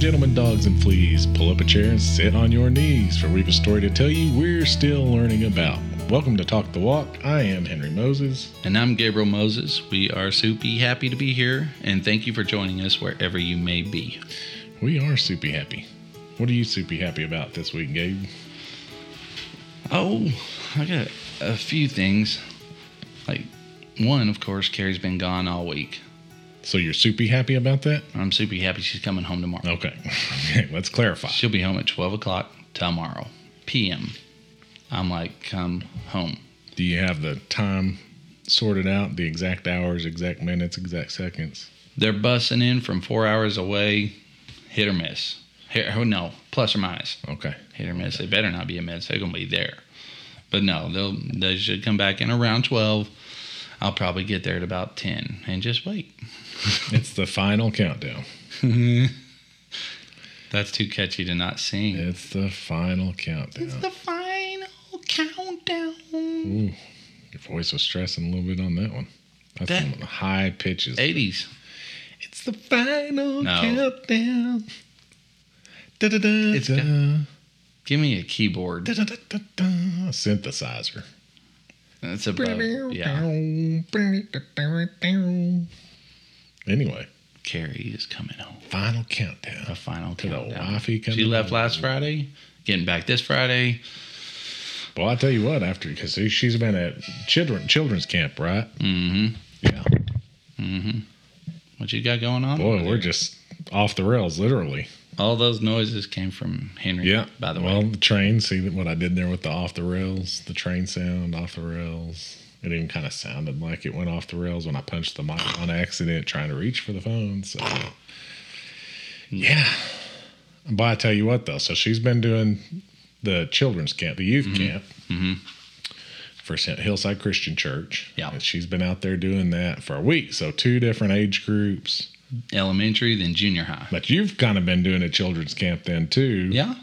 And gentlemen, dogs and fleas, pull up a chair and sit on your knees, for we've a story to tell you we're still learning about. Welcome to Talk the Walk. I am Henry Moses. And I'm Gabriel Moses. We are soupy happy to be here, and thank you for joining us wherever you may be. We are soupy happy. What are you soupy happy about this week, Gabe? Oh, I got a few things. Like, one, of course, Carrie's been gone all week. So you're soupy happy about that? I'm soupy happy she's coming home tomorrow. Okay. okay let's clarify. She'll be home at 12 o'clock tomorrow, p.m. I'm like, come home. Do you have the time sorted out? The exact hours, exact minutes, exact seconds? They're bussing in from four hours away, hit or miss. Hit, oh, no, plus or minus. Okay. Hit or miss. They better not be a miss. They're gonna be there. But no, they'll they should come back in around twelve. I'll probably get there at about ten and just wait. it's the final countdown. That's too catchy to not sing. It's the final countdown. It's the final countdown. Ooh, your voice was stressing a little bit on that one. That's that, some high pitches. 80s. It's the final no. countdown. Da, da, da, it's got, give me a keyboard. Da, da, da, da, da, synthesizer. That's about yeah. Anyway, Carrie is coming home. Final countdown. A final to countdown. The wifey coming she left last Friday, getting back this Friday. Well, I tell you what, after because she's been at children children's camp, right? Mm-hmm. Yeah. Mm-hmm. What you got going on? Boy, we're just off the rails, literally. All those noises came from Henry. Yeah. By the well, way. Well, the train. See what I did there with the off the rails, the train sound off the rails. It even kind of sounded like it went off the rails when I punched the mic on accident trying to reach for the phone. So, yeah. But I tell you what, though, so she's been doing the children's camp, the youth mm-hmm. camp mm-hmm. for Hillside Christian Church. Yeah. And she's been out there doing that for a week. So, two different age groups elementary, then junior high. But you've kind of been doing a children's camp then, too. Yeah.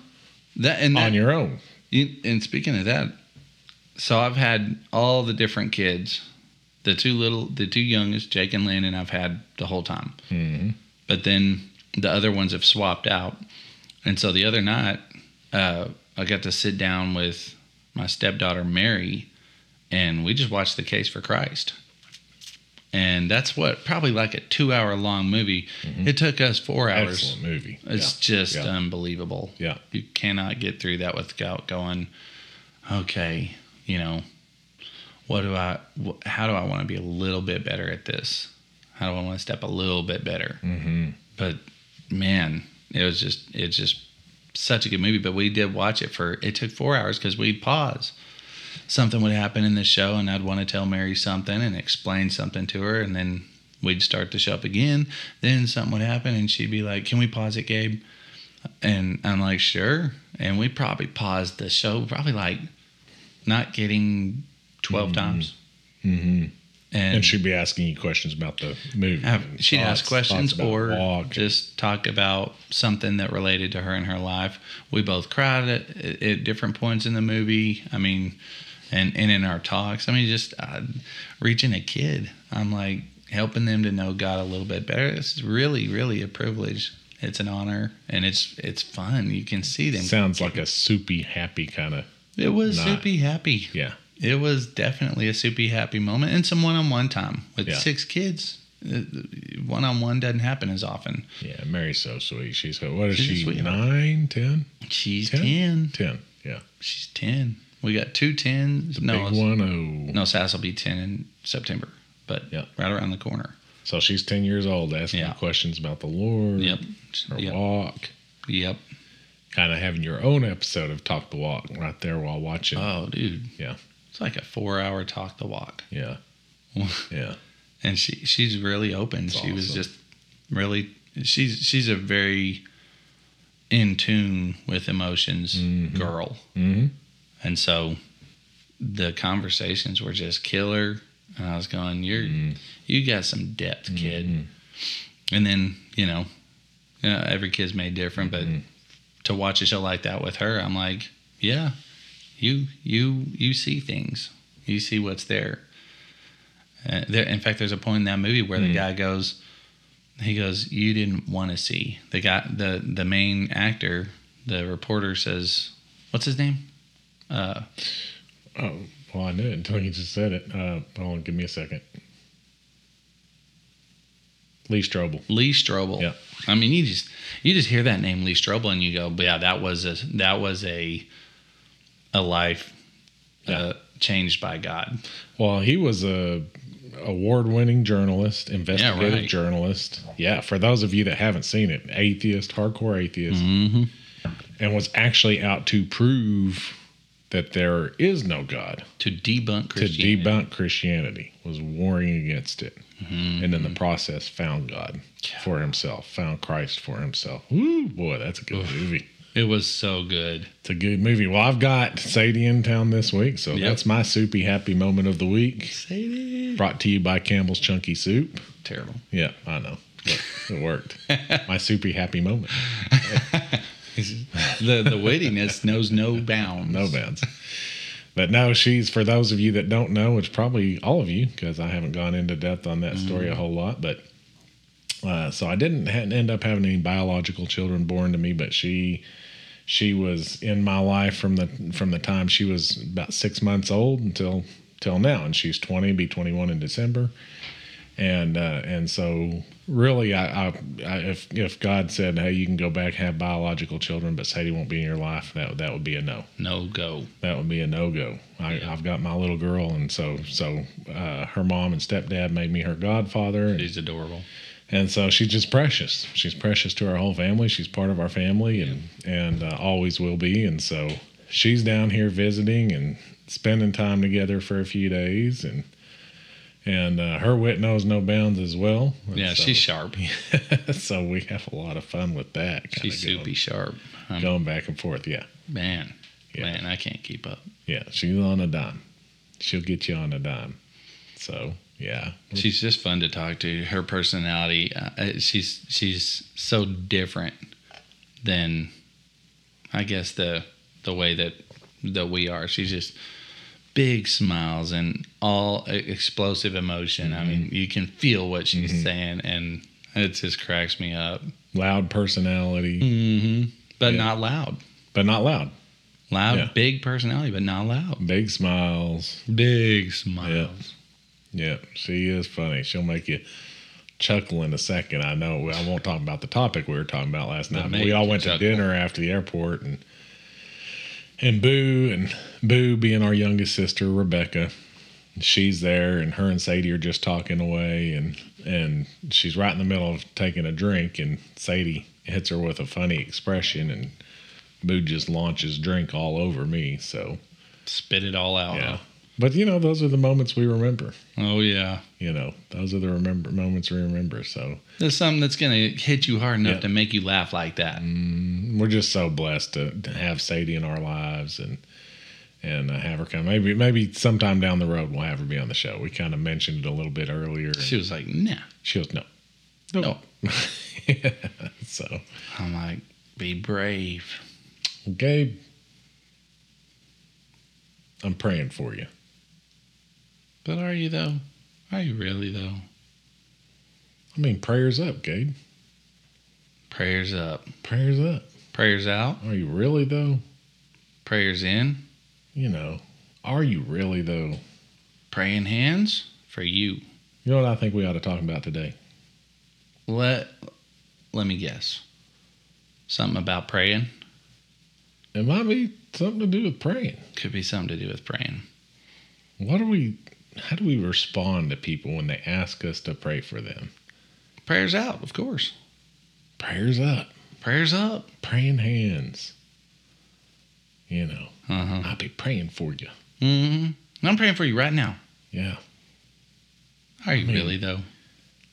That, and that, on your own. You, and speaking of that, so I've had all the different kids. The two little, the two youngest, Jake and Landon, I've had the whole time. Mm-hmm. But then the other ones have swapped out. And so the other night, uh, I got to sit down with my stepdaughter, Mary, and we just watched The Case for Christ. And that's what, probably like a two hour long movie. Mm-hmm. It took us four hours. Excellent movie. It's yeah. just yeah. unbelievable. Yeah. You cannot get through that without going, okay, you know, what do I, how do I want to be a little bit better at this? How do I want to step a little bit better? Mm-hmm. But man, it was just, it's just such a good movie. But we did watch it for, it took four hours because we'd pause. Something would happen in the show, and I'd want to tell Mary something and explain something to her, and then we'd start the show up again. Then something would happen, and she'd be like, "Can we pause it, Gabe?" And I'm like, "Sure." And we probably paused the show, probably like not getting 12 mm-hmm. times. Mm-hmm. And, and, she'd be asking you questions about the movie. She'd thoughts, ask questions or walk. just talk about something that related to her and her life. We both cried at, at different points in the movie. I mean, and, and in our talks, I mean, just uh, reaching a kid. I'm like helping them to know God a little bit better. It's really, really a privilege. It's an honor and it's it's fun. You can see them. Sounds like a soupy happy kind of. It was not, soupy happy. Yeah. It was definitely a soupy happy moment and some one on one time with yeah. six kids. One on one doesn't happen as often. Yeah, Mary's so sweet. She's what is She's she? Nine, ten? She's ten. Ten. Yeah. She's ten. We got two tens. The no, big one. Oh. No, Sass will be ten in September, but yeah. right around the corner. So she's ten years old, asking yeah. questions about the Lord. Yep. Her yep. walk. Yep. Kind of having your own episode of Talk the Walk right there while watching. Oh, dude. Yeah. It's like a four-hour Talk the Walk. Yeah. yeah. And she she's really open. That's she awesome. was just really she's she's a very in tune with emotions mm-hmm. girl. Mm-hmm. And so the conversations were just killer. And I was going, You're mm-hmm. you got some depth, kid. Mm-hmm. And then, you know, you know, every kid's made different, but Mm-hmm. To watch a show like that with her, I'm like, Yeah, you you you see things. You see what's there. Uh, there in fact there's a point in that movie where the Mm. guy goes, He goes, "You didn't want to see." The guy, the the main actor, the reporter says, "What's his name?" Uh, Oh, well, I knew it until you just said it. Uh, hold on, give me a second. Lee Strobel. Lee Strobel. Yeah. I mean, you just you just hear that name Lee Strobel and you go, yeah, that was a that was a a life uh, changed by God. Well, he was a award-winning journalist, investigative right. journalist. Yeah, for those of you that haven't seen it, atheist, hardcore atheist, Mm-hmm. and was actually out to prove that there is no God. To debunk to Christianity. debunk Christianity, was warring against it, Mm-hmm. and in the process found God for himself, found Christ for himself. Woo, boy, that's a good movie. It was so good. It's a good movie. Well, I've got Sadie in town this week, so Yep. that's my soupy happy moment of the week. Sadie. Brought to you by Campbell's Chunky Soup. Terrible. Yeah, I know. But it worked. my soupy happy moment. the the wittiness knows no bounds. No bounds. But no, she's for those of you that don't know, it's probably all of you because I haven't gone into depth on that story a whole lot. But uh, so I didn't end up having any biological children born to me, but she she was in my life from the from the time she was about six months old until till now, and she's twenty, be twenty one in December. And uh, and so really, I, I, I if if God said, "Hey, you can go back and have biological children, but Sadie won't be in your life," that that would be a no No go. that would be a no go. I've got my little girl, and so so uh, her mom and stepdad made me her godfather, and, She's adorable. and so she's just precious. She's precious to our whole family. She's part of our family, and and uh, always will be. And so she's down here visiting and spending time together for a few days, and and uh, her wit knows no bounds as well. And Yeah, so, she's sharp. so we have a lot of fun with that. She's going, soupy sharp. Um, going back and forth. Yeah. man, Yeah. man, I can't keep up. Yeah, she's on a dime. She'll get you on a dime. So yeah, She's just fun to talk to. Her personality, uh, uh, she's she's so different than, I guess the the way that that we are. She's just big smiles and all explosive emotion. I mean, you can feel what she's saying, and it just cracks me up. loud personality, Mm-hmm. But Yeah. not loud. but not loud. Loud, Yeah. big personality, but not loud. Big smiles. Big smiles. Yeah, she is funny. She'll make you chuckle in a second. I know. I won't talk about the topic we were talking about last night. we all went to chuckle. dinner after the airport, and and Boo and Boo being our youngest sister, Rebecca, she's there, and her and Sadie are just talking away, and and she's right in the middle of taking a drink, and Sadie hits her with a funny expression, and Boo just launches drink all over me. So Spit it all out. yeah, but you know those are the moments we remember. Oh yeah. You know those are the remember moments we remember. So There's something that's gonna hit you hard enough Yeah. to make you laugh like that. Mm, we're just so blessed to, to have Sadie in our lives and and uh, have her come. Maybe maybe sometime down the road we'll have her be on the show. We kind of mentioned it a little bit earlier. She was like, "Nah." she goes no, No. so I'm like, "Be brave." Gabe, I'm praying for you. But are you though? Are you really though? I mean, prayers up, Gabe. Prayers up, Prayers up. prayers out, Are you really though? prayers in, You know, are you really though? praying hands for you. You know what I think we ought to talk about today? Let let me guess. Something about praying It might be something to do with praying. could be something to do with praying. What do we? How do we respond to people when they ask us to pray for them? Prayers out, of course. Prayers up, Prayers up. praying hands. You know, Uh huh. I'll be praying for you. Mm-hmm. I'm praying for you right now. Yeah. Are you mean- really though?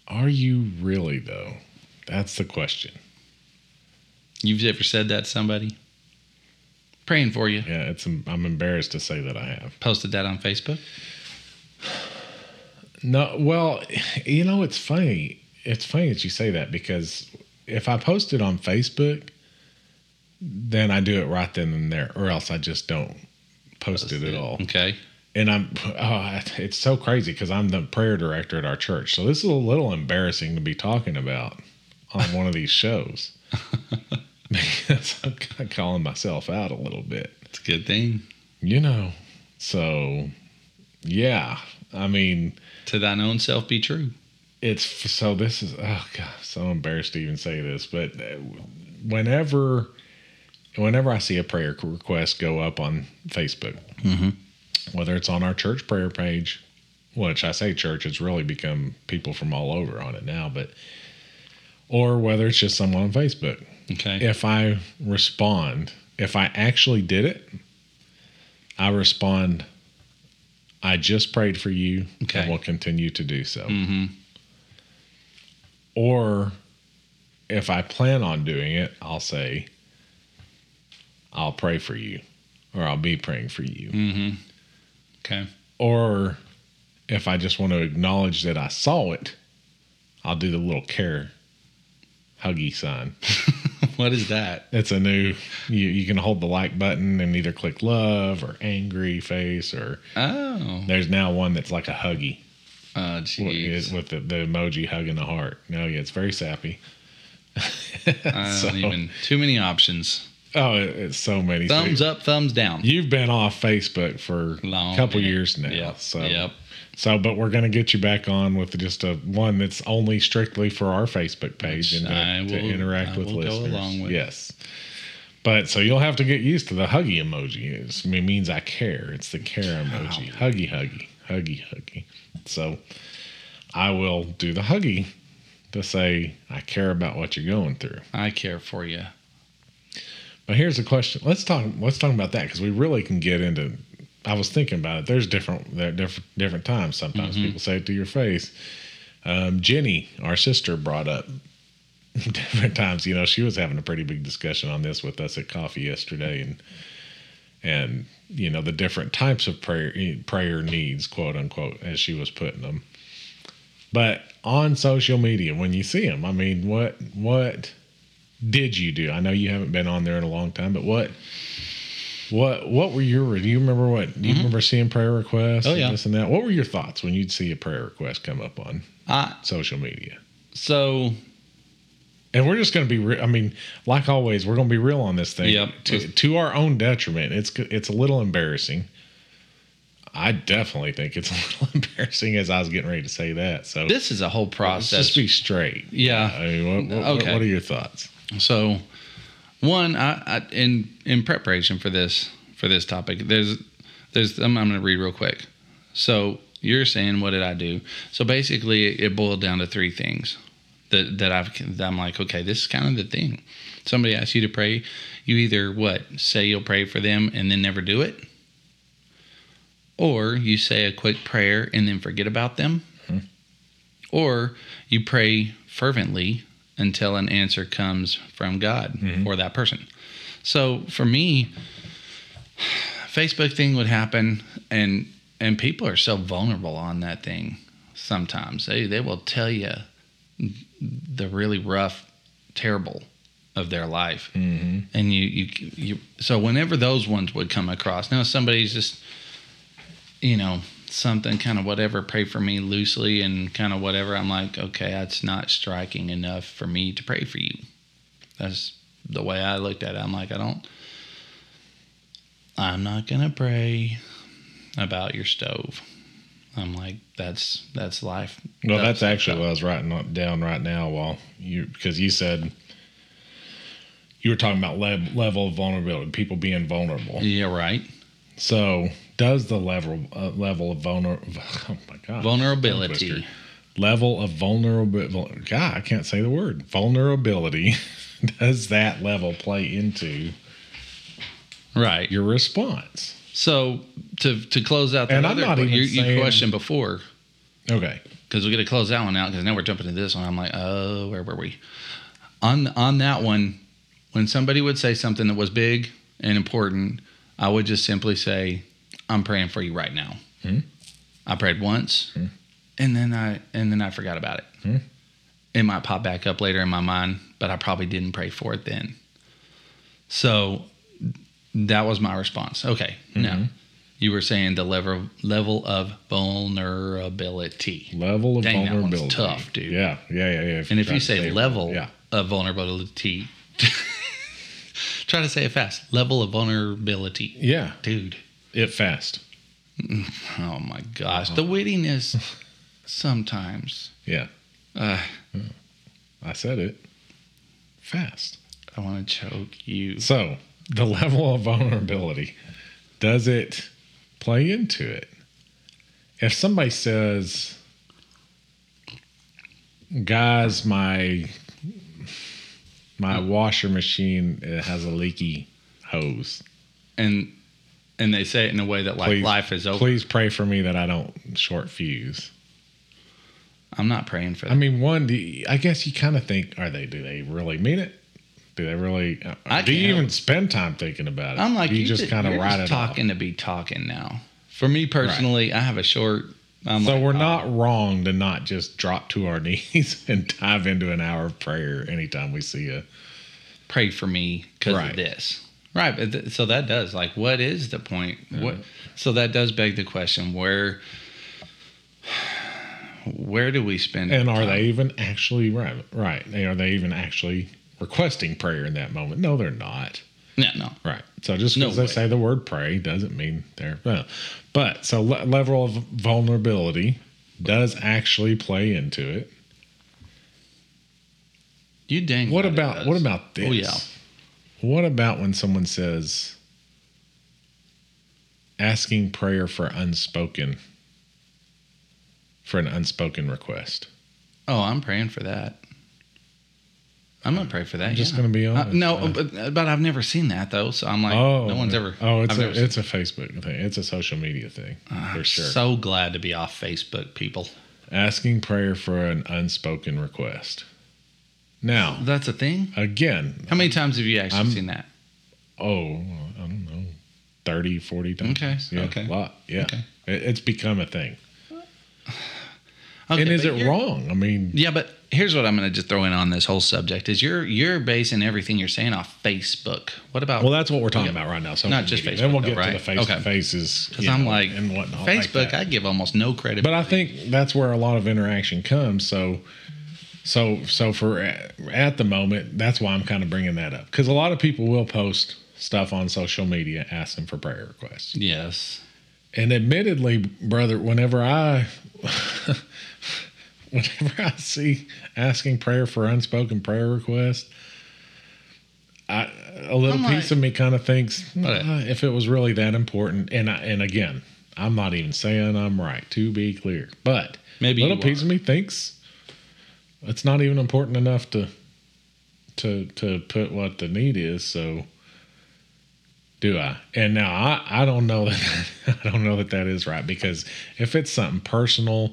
Are you really though? That's the question. You've ever said that to somebody? Praying for you. Yeah, it's. I'm embarrassed to say that I have. Posted that on Facebook. No, well, you know, it's funny. It's funny that you say that because if I post it on Facebook, then I do it right then and there, or else I just don't post it at all. Okay. and I'm oh, it's so crazy because I'm the prayer director at our church. So this is a little embarrassing to be talking about on one of these shows because I'm kind of calling myself out a little bit, It's a good thing. you know. So yeah, I mean, To thine own self be true. it's so this is oh god, so embarrassed to even say this, but whenever whenever I see a prayer request go up on Facebook, whether it's on our church prayer page, which I say church, it's really become people from all over on it now, but or whether it's just someone on Facebook. Okay. If I respond, if I actually did it, I respond, I just prayed for you Okay. and will continue to do so. hmm Or if I plan on doing it, I'll say, I'll pray for you, or I'll be praying for you. hmm Okay. Or if I just want to acknowledge that I saw it, I'll do the little care huggy sign. what is that? It's a new, you, you can hold the like button and either click love or angry face, or Oh. there's now one that's like a huggy Oh, jeez. with the, the emoji hugging the heart. No, yeah, it's very sappy. I So- don't even. Too many options. Oh, it's so many. Thumbs up, thumbs down. You've been off Facebook for Long a couple minute. years now. Yep. So, Yep. so, but we're going to get you back on with just a one that's only strictly for our Facebook page Which and to, I to will- interact I with will go listeners. along with. Yes. But so you'll have to get used to the huggy emoji. It's, it means I care. It's the care oh, emoji. Huggy, huggy, huggy, huggy. So I will do the huggy to say I care about what you're going through. I care for you. But here's a question. Let's talk. Let's talk about that because we really can get into. I was thinking about it. There's different. There different different times. Sometimes people say it to your face. Um, Jenny, our sister, brought up different times. You know, she was having a pretty big discussion on this with us at coffee yesterday, and and you know the different types of prayer prayer needs, quote unquote, as she was putting them. But on social media, when you see them, I mean, what what did you do? I know you haven't been on there in a long time, but what what what were your do you remember what do you remember seeing prayer requests Mm-hmm. Oh, and yeah. this and that? What were your thoughts when you'd see a prayer request come up on I, social media? so And we're just going to be re- I mean, like always, we're going to be real on this thing. Yep. To to our own detriment. It's it's a little embarrassing. I definitely think it's a little embarrassing as I was getting ready to say that. So this is a whole let's process. just be straight. Yeah. I mean, what, what, Okay. what are your thoughts? So, one, I, I in in preparation for this for this topic, there's there's I'm, I'm going to read real quick. So you're saying, what did I do? So basically, it boiled down to three things that that I've that I'm like, okay, this is kind of the thing. Somebody asks you to pray, you either what say you'll pray for them and then never do it, or you say a quick prayer and then forget about them, mm-hmm. or you pray fervently until an answer comes from God for that person. So for me, Facebook thing would happen and and people are so vulnerable on that thing sometimes. They they will tell you the really rough, terrible of their life. Mm-hmm. And you you you so whenever those ones would come across, now somebody's just you know, something kind of whatever, pray for me loosely and kind of whatever. I'm like, okay, that's not striking enough for me to pray for you. That's the way I looked at it. I'm like, I don't, I'm not going to pray about your stove. I'm like, that's, that's life. Well, that's That's- actually what I was writing down right now while you because you said you were talking about le- level of vulnerability, people being vulnerable. Yeah, right. So, does the level uh, level of vulner oh my god Vulnerability. Level of vulnerability? God, I can't say the word vulnerability. does that level play into Right. your response? So to, to close out that other, you, you questioned before, Okay, because we're going to close that one out because now we're jumping to this one. I'm like, oh, where were we? On on that one, when somebody would say something that was big and important, I would just simply say, "I'm praying for you right now." Hmm. I prayed once, Hmm. and then I and then I forgot about it. Hmm. It might pop back up later in my mind, but I probably didn't pray for it then. So that was my response. Okay, now You were saying the level level of vulnerability. Level of Dang, that one's vulnerability. tough, dude. Yeah, yeah, yeah, yeah. And if you to say level yeah, of vulnerability, try to say it fast. Level of vulnerability, yeah, dude. It fast. Oh my gosh, the wittiness sometimes. Yeah, Uh, I said it. Fast. I want to choke you. So, the level of vulnerability, does it play into it? If somebody says, guys, my my washer machine it has a leaky hose. And and they say it in a way that like Please, life is over. Please pray for me that I don't short fuse. I'm not praying for that. I mean, one, you- I guess you kind of think, are they? Do they really mean it? Do they really? uh, I do you even spend time thinking about it? I'm like Do you, you just kind of write just it off. talking to be talking now. For me personally, I have a short. I'm So like, we're oh, not wrong to not just drop to our knees and dive into an hour of prayer anytime we see a. pray for me because Right. of this. Right. But th- so that does like what is the point? What? So that does beg the question where. Where do we spend? And are time? they even actually right? Right? Are they even actually requesting prayer in that moment? No, they're not. No, no. Right. So just No because they way. say the word pray doesn't mean they're. Well, but so le- level of vulnerability does actually play into it. You dang. What about what about this? Oh yeah. What about when someone says asking prayer for unspoken for an unspoken request? Oh, I'm praying for that. I'm gonna pray for that. I'm just yeah. gonna be Uh, honest. no, Uh, but but I've never seen that though. So I'm like, oh, no one's ever. Oh, it's I've a it's a Facebook thing. It's a social media thing for sure. So glad to be off Facebook, people. asking prayer for an unspoken request. Now, That's a thing. again, How many times have you actually I'm- seen that? oh, I don't know, 30, 40 times. Okay, Yeah, okay. a lot. Yeah. Okay. It, it's become a thing. Okay, and is it wrong? I mean, Yeah, but here's what I'm going to just throw in on this whole subject: is you're you're basing everything you're saying off Facebook. What about? Well, that's what we're talking about right now. So Not just media. Facebook, Then we'll though, get to right? the face to Okay. faces. because I'm like and whatnot. Facebook, that. I give almost no credit. but I think that's where a lot of interaction comes. So, so, so for at the moment, that's why I'm kind of bringing that up because a lot of people will post stuff on social media asking for prayer requests. yes, And admittedly, brother, whenever I whenever I see asking prayer for unspoken prayer requests, I a little I'm piece like- of me kind of thinks Okay. "Ah, if it was really that important. And I, and again, I'm not even saying I'm right. To be clear, but Maybe a little you piece are. of me thinks it's not even important enough to to to put what the need is. So do I? And now I, I don't know that I don't know that that is right because if it's something personal,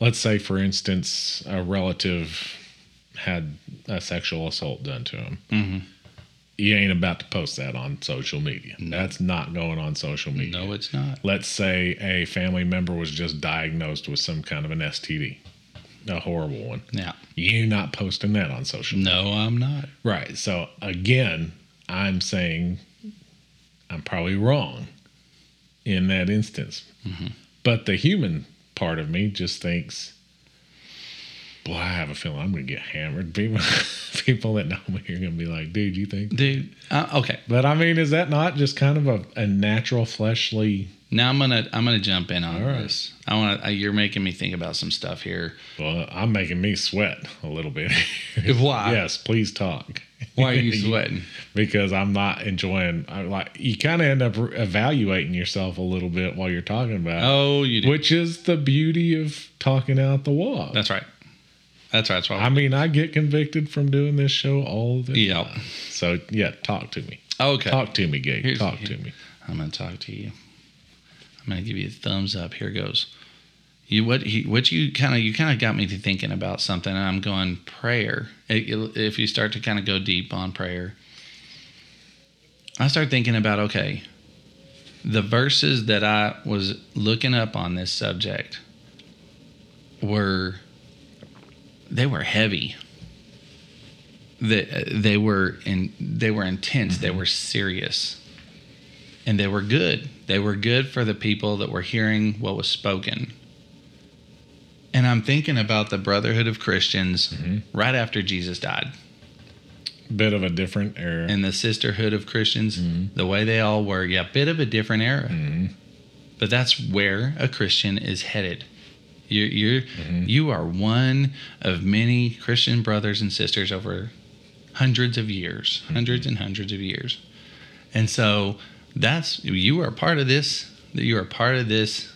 let's say for instance a relative had a sexual assault done to him, Mhm. you ain't about to post that on social media. That's not going on social media. no, it's not. Let's say a family member was just diagnosed with some kind of an STD, a horrible one. Yeah, You're not posting that on social media. no, I'm not. Right. So again, I'm saying I'm probably wrong in that instance. But the human part of me just thinks, boy, I have a feeling I'm going to get hammered. People, people that know me are going to be like, dude, you think? Dude, uh, okay. But I mean, is that not just kind of a, a natural fleshly? Now I'm gonna I'm gonna jump in on right. this. I want to. You're making me think about some stuff here. Well, I'm making me sweat a little bit. Why? yes, please talk. Why are you sweating? because I'm not enjoying. I like you kind of end up evaluating yourself a little bit while you're talking about, Oh, you do. which is the beauty of talking out the walk. That's right. That's right. That's why. I mean, I get convicted from doing this show all the Yep. time. So yeah, talk to me. okay. Talk to me, Gabe. Here's- talk to me. I'm gonna talk to you. I'm gonna give you a thumbs up. Here goes. You what he what you kind of you kind of got me to thinking about something. And I'm going prayer. If you start to kind of go deep on prayer, I start thinking about okay, the verses that I was looking up on this subject were they were heavy. They, they were in they were intense. They mm-hmm. were serious and they were good. They were good for the people that were hearing what was spoken. And I'm thinking about the Brotherhood of Christians mm-hmm. right after Jesus died, Bit of a different era. and the Sisterhood of Christians, mm-hmm. the way they all were. Yeah, bit of a different era. Mhm. But that's where a Christian is headed. You're, you're mm-hmm. you are one of many Christian brothers and sisters over hundreds of years, hundreds and hundreds of years, and so that's you are part of this. That you are part of this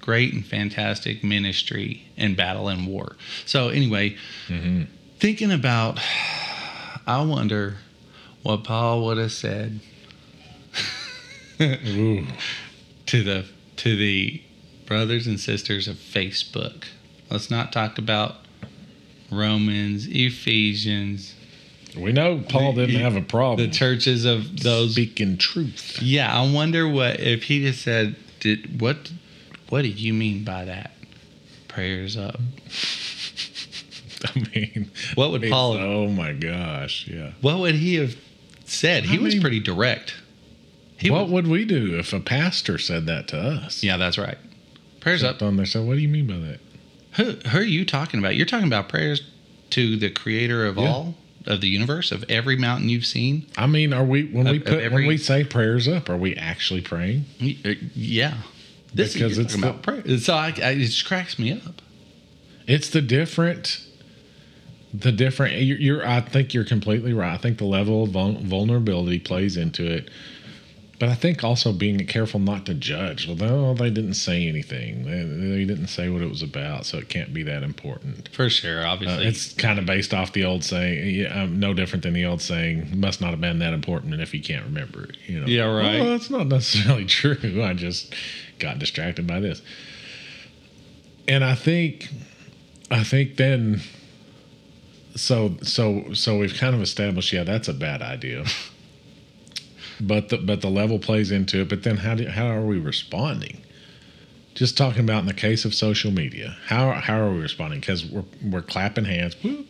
great and fantastic ministry in battle and war. So anyway, Mhm. thinking about, I wonder what Paul would have said to the to the brothers and sisters of Facebook. Let's not talk about Romans, Ephesians, We know Paul didn't have a problem. the churches of those. speaking truth. Yeah, I wonder what if he just said, "Did what? What did you mean by that?" Prayers up. I mean, What would Paul? Oh my gosh, yeah. What would he have said? He I was mean- pretty direct. He what would, would we do if a pastor said that to us? yeah, that's right. Prayers up. On there. So, what do you mean by that? Who, who are you talking about? You're talking about prayers to the creator of Yeah. all of the universe, of every mountain you've seen. I mean, are we when Of- we put every- when we say prayers up? Are we actually praying? Uh, Yeah. This Because is it's talking about prayer. So I, I, it just cracks me up. It's the different, the different. You're, you're I think you're completely right. I think the level of vulnerability plays into it, but I think also being careful not to judge. Well, no, they didn't say anything. They, they didn't say what it was about, so it can't be that important. For sure, Uh, obviously. it's kind of based off the old saying, yeah, um, no different than the old saying, must not have been that important and if you can't remember it. You know, Yeah, right. Well, that's not necessarily true. I just got distracted by this, and I think, I think then, so so so we've kind of established, yeah, that's a bad idea. But the but the level plays into it. But then how do how are we responding? just talking about in the case of social media, how how are we responding? Because we're we're clapping hands, whoop,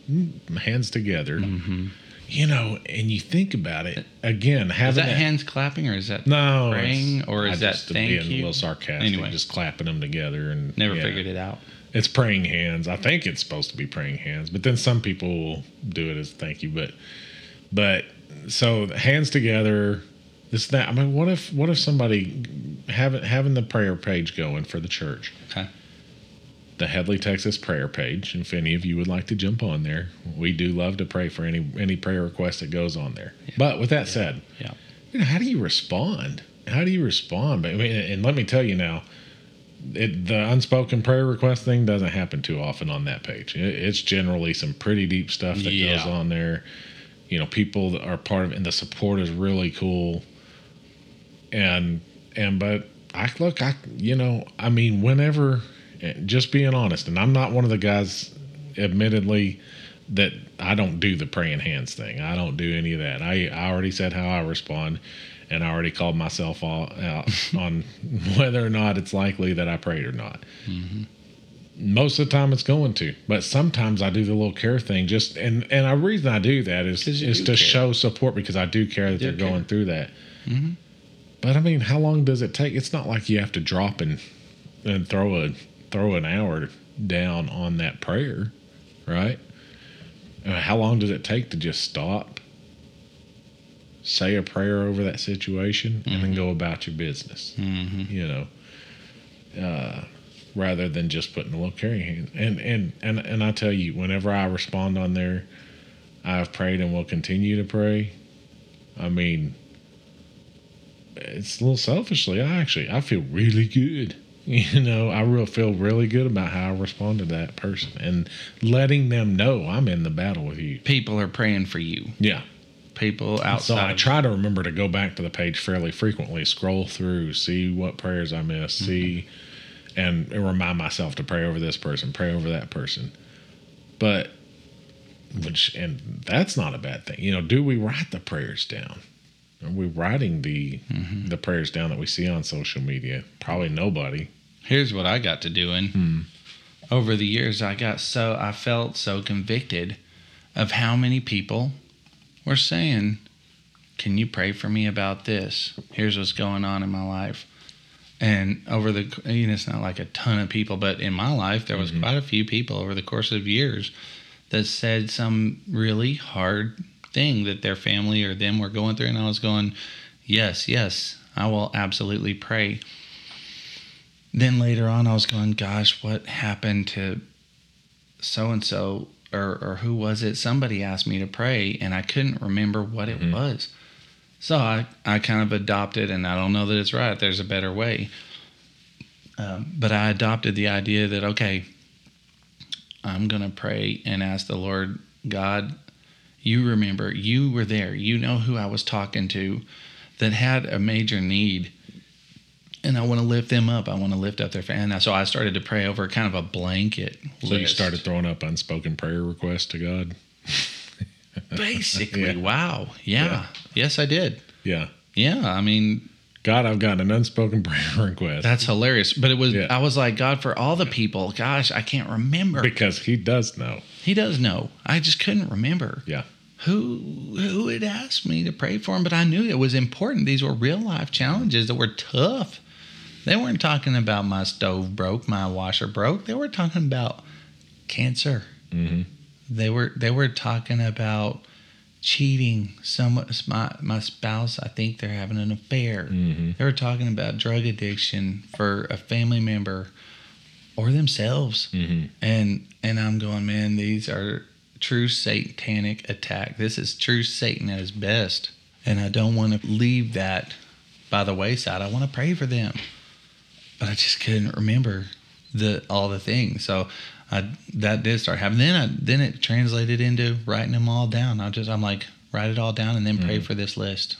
hands together, mm-hmm. you know, and you think about it again, is having that hands clapping or is that no praying or I is that just thank being you? a little sarcastic, Anyway. just clapping them together and never yeah. figured it out? It's praying hands. I think it's supposed to be praying hands, but then some people will do it as thank you. But but so hands together. This that I mean, what if what if somebody having having the prayer page going for the church, Okay. the Headley Texas prayer page. If any of you would like to jump on there, we do love to pray for any any prayer request that goes on there. But with that said, Yeah. you know, how do you respond? How do you respond? But I mean, and let me tell you now, it, the unspoken prayer request thing doesn't happen too often on that page. It, it's generally some pretty deep stuff that Yeah. goes on there. You know, people that are part of it, and the support is really cool. And and but I look, I you know, I mean, whenever, just being honest, and I'm not one of the guys, admittedly, that I don't do the praying hands thing. I don't do any of that. I, I already said how I respond, and I already called myself all, out on whether or not it's likely that I prayed or not. Most of the time, it's going to, but sometimes I do the little care thing. Just and and the reason I do that is is to care. show support because I do care that Do they're care. going through that. Mhm. But I mean, how long does it take? It's not like you have to drop and and throw a throw an hour down on that prayer, right? Uh, how long does it take to just stop, say a prayer over that situation, and then go about your business? Mm-hmm. You know, uh, rather than just putting a little carrying hand. And and and and I tell you, whenever I respond on there, I've prayed and will continue to pray. I mean, it's a little selfishly. I actually I feel really good. You know, I real feel really good about how I respond to that person and letting them know I'm in the battle with you. People are praying for you. Yeah. People outside. So. I try to remember to go back to the page fairly frequently, scroll through, see what prayers I missed, mm-hmm. see, and, and remind myself to pray over this person, pray over that person. But, which, and that's not a bad thing. You know, do we write the prayers down? Are we writing the the prayers down that we see on social media? Probably nobody. Here's what I got to doing. Hmm. Over the years, I got so I felt so convicted of how many people were saying can you pray for me about this? Here's what's going on in my life. And over the, you know, it's not like a ton of people, but in my life, there was Mhm. quite a few people over the course of years that said some really hard thing that their family or them were going through. And I was going, yes, yes, I will absolutely pray. Then later on, I was going, gosh, what happened to so and so? Or, or who was it? Somebody asked me to pray, and I couldn't remember what it Mhm. was. So I, I kind of adopted, and I don't know that it's right. There's a better way. Um, but I adopted the idea that, okay, I'm going to pray and ask the Lord, God, you remember, you were there. You know who I was talking to that had a major need. And I want to lift them up. I want to lift up their family. So I started to pray over kind of a blanket. So you started throwing up unspoken prayer requests to God. Basically, Yeah. wow. Yeah. Yeah. Yes, I did. Yeah, Yeah. I mean, God, I've got an unspoken prayer request That's hilarious. But it was Yeah. I was like, God, for all the people, gosh, I can't remember. because He does know. He does know. I just couldn't remember Yeah, who who had asked me to pray for him, but I knew it was important. These were real life challenges that were tough. They weren't talking about my stove broke, my washer broke. They were talking about cancer. hmm They were they were talking about cheating. Some my my spouse, I think they're having an affair. hmm They were talking about drug addiction for a family member or themselves. hmm And and I'm going, man, these are true satanic attack. This is true Satan at his best. And I don't want to leave that by the wayside. I want to pray for them. But I just couldn't remember the all the things. So I that did start happening. Then I then it translated into writing them all down. I just I'm like, write it all down and then pray mm-hmm. for this list.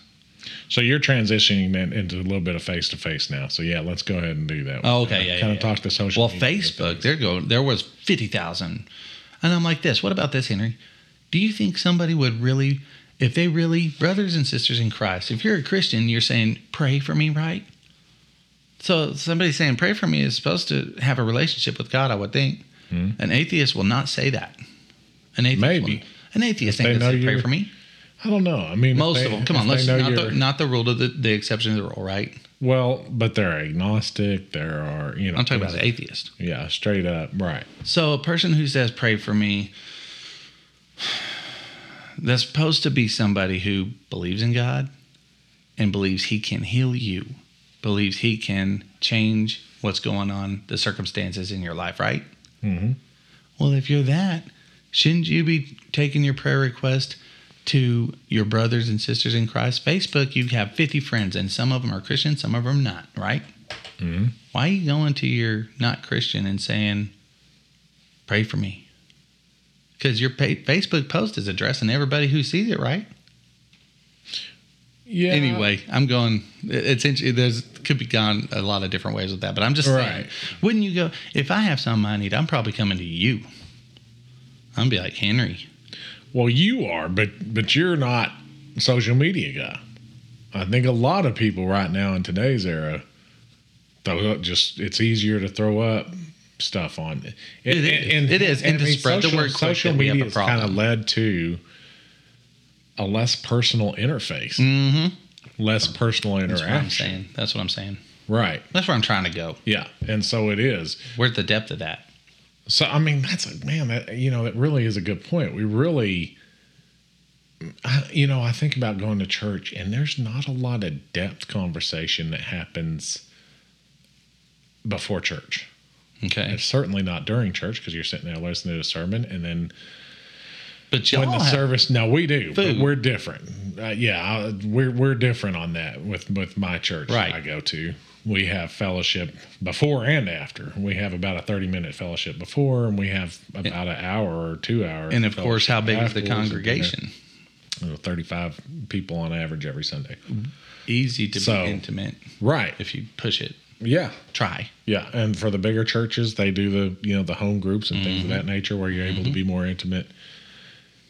So you're transitioning that into a little bit of face to face now. So yeah, let's go ahead and do that. Oh, okay, yeah, Kind yeah, of talk to social. Well. Facebook, there go. There was fifty thousand, and I'm like this. What about this, Henry? Do you think somebody would really, if they really, brothers and sisters in Christ, if you're a Christian, you're saying, "Pray for me," right? So somebody saying, "Pray for me" is supposed to have a relationship with God. I would think. Hmm. An atheist will not say that. An atheist Maybe. will- an atheist If they ain't gonna say, "Pray for me." I don't know. I mean, Most they- of them. Come on, let's not the, not the rule to the, the exception to the rule, right? Well, but they're agnostic. There are you know. I'm talking about the atheist. Yeah, straight up. Right. So a person who says pray for me that's supposed to be somebody who believes in God and believes he can heal you, believes he can change what's going on, the circumstances in your life, right? hmm Well, if you're that, shouldn't you be taking your prayer request to your brothers and sisters in Christ? Facebook, you have 50 friends, and some of them are Christian, some of them not, right? hmm Why are you going to your not Christian and saying, pray for me? Because your pa- Facebook post is addressing everybody who sees it, right? Yeah. Anyway, I'm going. it- It's int- there's could be gone a lot of different ways with that, but I'm just saying, Right. wouldn't you go if I have something I need? I'm probably coming to you. I'm be like Henry. Well, you are, but but you're not social media guy. I think a lot of people right now in today's era, throw up just it's easier to throw up stuff on it. It is. It is. And to spread the word social media a has kind of led to a less personal interface, Mm-hmm. less personal interaction. That's what I'm saying. That's what I'm saying. Right. That's where I'm trying to go. Yeah. And so it is. Where's the depth of that? So I mean, that's a man. That you know, that really is a good point. We really, I, you know, I think about going to church, and there's not a lot of depth conversation that happens before church. Okay, It's certainly not during church because you're sitting there listening to a sermon, and then but y'all when the service. No, we do, but we're different. Uh, yeah, I, we're we're different on that with with my church Right. I go to. We have fellowship before and after. We have about a thirty minute fellowship before, and we have about an hour or two hours. and of course, how big is the congregation? you know, Thirty five people on average every Sunday. Easy to So- be intimate Right. if you push it. Yeah. Try. Yeah, and for the bigger churches, they do the you know the home groups and things of Mm-hmm. that nature where you're able to be more intimate.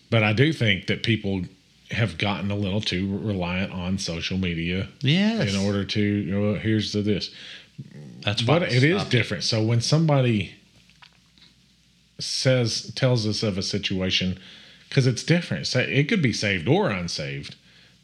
But I do think that people have gotten a little too reliant on social media Yes, in order to you know here's the this. that's But it is different. So when somebody says tells us of a situation, because it's different. Say it could be saved or unsaved,